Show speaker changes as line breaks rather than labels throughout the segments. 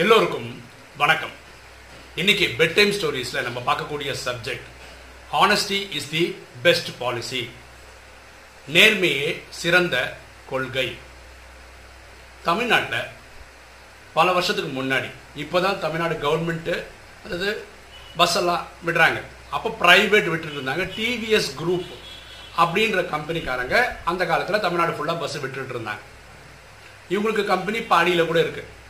எல்லோருக்கும் வணக்கம். இன்னைக்கு பெட் டைம் ஸ்டோரிஸில் நம்ம பார்க்கக்கூடிய subject honesty is the best policy நேர்மையே சிறந்த கொள்கை. தமிழ்நாட்டில் பல வருஷத்துக்கு முன்னாடி இப்போ தான் தமிழ்நாடு கவர்மெண்ட்டு அதாவது பஸ் எல்லாம் விடுறாங்க. அப்போ ப்ரைவேட் விட்டுருந்தாங்க டிவிஎஸ் குரூப் அப்படின்ற கம்பெனிக்காரங்க அந்த காலத்தில் தமிழ்நாடு ஃபுல்லாக பஸ் விட்டுட்டு இருந்தாங்க. இவங்களுக்கு கம்பெனி பாடியில் கூட இருக்குது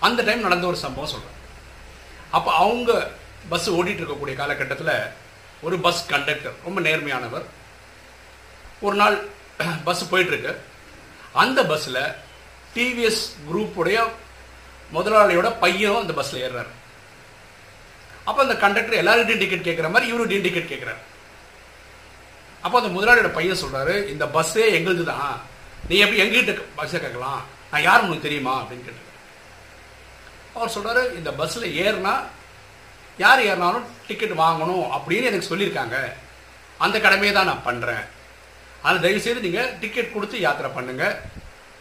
அந்த டைம் நடந்த ஒரு சம்பவம் சொல்கிறேன் அப்போ அவங்க பஸ் ஓடிட்டு இருக்கக்கூடிய காலகட்டத்தில் ஒரு பஸ் கண்டக்டர் ரொம்ப நேர்மையானவர். ஒரு நாள் பஸ் போயிட்டுருக்கு அந்த பஸ்ஸில் டிவிஎஸ் குரூப்புடைய முதலாளியோட பையனும் அந்த பஸ்ஸில் ஏறுறாரு. அப்போ அந்த கண்டக்டர் எல்லாருக்கிட்டையும் டிக்கெட் கேட்குற மாதிரி இவருடையும் டிக்கெட் கேட்குறாரு அப்போ அந்த முதலாளியோட பையன் சொல்கிறாரு இந்த பஸ்ஸே எங்களுது தான் நீ எப்படி எங்கிட்ட பஸ்ஸை கேட்கலாம் நான் யார் உனக்கு தெரியுமா? அப்படின்னு கேட்டிருக்கேன் அவர் சொல்கிறாரு இந்த பஸ்ஸில் ஏறினா யார் ஏறினாலும் டிக்கெட் வாங்கணும் அப்படின்னு எனக்கு சொல்லியிருக்காங்க. அந்த கடமையை தான் நான் பண்ணுறேன் ஆனால் தயவுசெய்து நீங்கள் டிக்கெட் கொடுத்து யாத்திரை பண்ணுங்கள்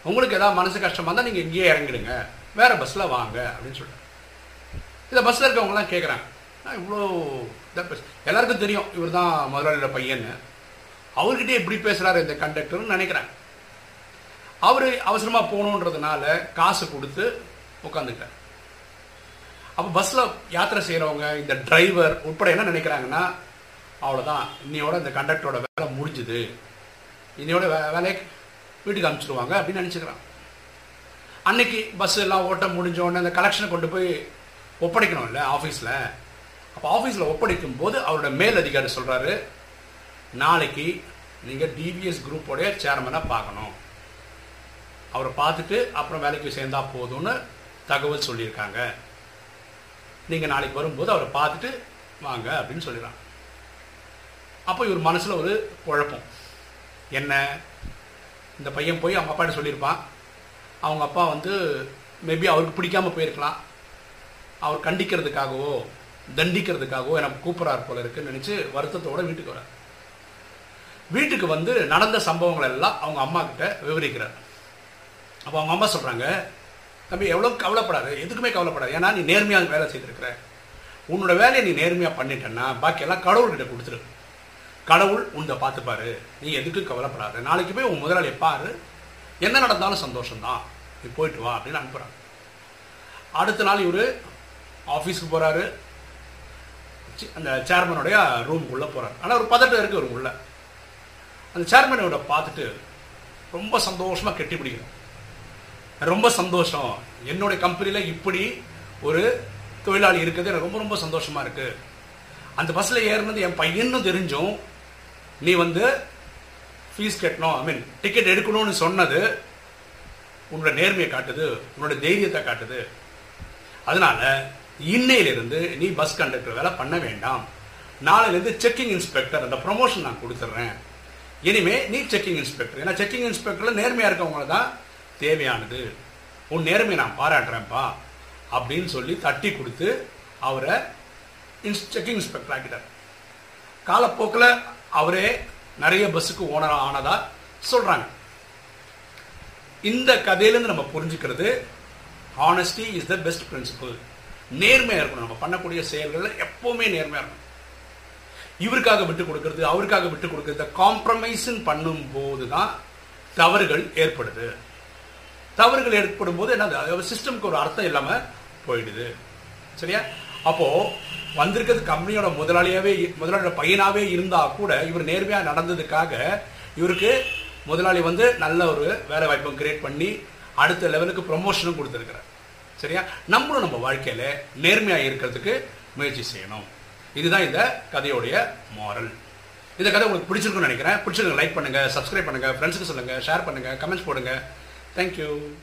உங்களுக்கு எதாவது மனசு கஷ்டமாக இருந்தால் நீங்கள் இங்கேயே இறங்கிடுங்க. வேறு பஸ்ஸில் வாங்க அப்படின்னு சொல்லிட்டு இந்த பஸ்ஸில் இருக்கவங்களாம் கேட்குறாங்க நான் இவ்வளோ இதாக பேச எல்லாருக்கும் தெரியும் இவர் தான் முதலாளியோட பையன்னு. அவர்கிட்டே எப்படி பேசுகிறாரு இந்த கண்டக்டர்னு நினைக்கிறேன். அவர் அவசரமாக போகணுன்றதுனால காசு கொடுத்து உட்காந்துட்டார் அப்போ பஸ்ஸில் யாத்திரை செய்கிறவங்க இந்த டிரைவர் உட்பட என்ன நினைக்கிறாங்கன்னா அவ்வளோதான் இன்னையோட இந்த கண்டக்டரோட வேலை முடிஞ்சுது. இன்னையோட வே வேலையை வீட்டுக்கு அனுப்பிச்சிடுவாங்க அப்படின்னு நினச்சிக்கிறான். அன்னைக்கு பஸ் எல்லாம் ஓட்ட முடிஞ்ச உடனே அந்த கலெக்ஷனை கொண்டு போய் ஒப்படைக்கணும் இல்லை ஆஃபீஸில் அப்போ ஆஃபீஸில் ஒப்படைக்கும் போது அவரோட மேல் அதிகாரி சொல்கிறாரு நாளைக்கு நீங்கள் டிவிஎஸ் குரூப்போடைய சேர்மனை பார்க்கணும். அவரை பார்த்துட்டு அப்புறம் வேலைக்கு சேர்ந்தா போதும்னு தகவல் சொல்லியிருக்காங்க. நீங்கள் நாளைக்கு வரும்போது அவரை பார்த்துட்டு வாங்க அப்படின்னு சொல்லிடுறான். அப்போ இவர் மனசில் ஒரு குழப்பம். என்ன? இந்த பையன் போய் அவங்க அப்பாட்ட சொல்லியிருப்பான். அவங்க அப்பா வந்து மேபி அவருக்கு பிடிக்காமல் போயிருக்கலாம். அவர் கண்டிக்கிறதுக்காகவோ தண்டிக்கிறதுக்காகவோ எனக்கு கூப்பிட்றாரு போல இருக்குன்னு நினச்சி வருத்தத்தோடு வீட்டுக்கு வரார் வீட்டுக்கு வந்து நடந்த சம்பவங்கள் எல்லாம் அவங்க அம்மா கிட்ட விவரிக்கிறார். அப்போ அவங்க அம்மா சொல்கிறாங்க தம்பி எவ்வளோ கவலைப்படாது. எதுக்குமே கவலைப்படாது. ஏன்னா நீ நேர்மையாக வேலை செய்திருக்கிற. உன்னோட வேலையை நீ நேர்மையாக பண்ணிட்டேன்னா பாக்கியெல்லாம் கடவுள்கிட்ட கொடுத்துரு. கடவுள் உன்னை பார்த்துப்பாரு. நீ எதுக்கும் கவலைப்படாத. நாளைக்கு போய் உன் முதலாளியை பாரு. என்ன நடந்தாலும் சந்தோஷம்தான். நீ போயிட்டு வா அப்படின்னு அனுப்புகிறாங்க அடுத்த நாள் இவர் ஆஃபீஸுக்கு போகிறாரு அந்த சேர்மனுடைய ரூமுக்குள்ளே போகிறார் ஆனால் ஒரு பதட்டம் இருக்குது ஒரு உள்ள அந்த சேர்மனோட பார்த்துட்டு ரொம்ப சந்தோஷமாக கெட்டி பிடிக்கிறோம் ரொம்ப சந்தோஷம். என்னுடைய கம்பெனியில் இப்படி ஒரு தொழிலாளி இருக்குது எனக்கு ரொம்ப ரொம்ப சந்தோஷமாக இருக்குது அந்த பஸ்ஸில் ஏறினது என் பையனும் தெரிஞ்சும் நீ வந்து ஃபீஸ் கட்டணும் ஐ மீன் டிக்கெட் எடுக்கணும்னு சொன்னது உன்னோட நேர்மையை காட்டுது உன்னோட தைரியத்தை காட்டுது. அதனால இன்னையிலிருந்து நீ பஸ் கண்டக்டர் வேலை பண்ண வேண்டாம். நாளையிலேருந்து செக்கிங் இன்ஸ்பெக்டர் அந்த ப்ரொமோஷன் நான் கொடுத்துட்றேன் இனிமே நீ செக்கிங் இன்ஸ்பெக்டர் ஏன்னா செக்கிங் இன்ஸ்பெக்டரில் நேர்மையாக இருக்கவங்கள தான் தேவையானது. உன் நேர்மையை நான் பாராட்டுறேன்ப்பா அப்படின்னு சொல்லி தட்டி கொடுத்து அவரை செக்கிங் இன்ஸ்பெக்டர் ஆக்கிட்டார். காலப்போக்கில் அவரே நிறைய பஸ்ஸுக்கு ஓனர் ஆனதா சொல்கிறாங்க இந்த கதையிலேருந்து நம்ம புரிஞ்சுக்கிறது honesty is the best principle நேர்மையாக இருக்கணும். நம்ம பண்ணக்கூடிய செயல்களில் எப்போவுமே நேர்மையாக இருக்கணும். இவருக்காக விட்டு கொடுக்கறது அவருக்காக விட்டு கொடுக்கறது காம்ப்ரமைஸுன்னு பண்ணும்போது தான் தவறுகள் ஏற்படுது. தவறுகள் ஏற்படும் போது என்ன சிஸ்டம்க்கு ஒரு அர்த்தம் இல்லாமல் போயிடுது. சரியா? அப்போது வந்திருக்கிறது கம்பெனியோட முதலாளியாகவே முதலாளியோட பையனாகவே இருந்தால் கூட இவர் நேர்மையாக நடந்ததுக்காக இவருக்கு முதலாளி வந்து நல்ல ஒரு வேலை வாய்ப்பும் கிரியேட் பண்ணி அடுத்த லெவலுக்கு ப்ரொமோஷனும் கொடுத்துருக்குறார். சரியா? நம்மளும் நம்ம வாழ்க்கையில நேர்மையாக இருக்கிறதுக்கு முயற்சி செய்யணும். இதுதான் இந்த கதையோடைய மாரல் இந்த கதை உங்களுக்கு பிடிச்சிருக்குன்னு நினைக்கிறேன். பிடிச்சிருக்க லைக் பண்ணுங்கள் சப்ஸ்கிரைப் பண்ணுங்க ஃப்ரெண்ட்ஸுக்கு சொல்லுங்க ஷேர் பண்ணுங்கள் கமெண்ட்ஸ் Thank you.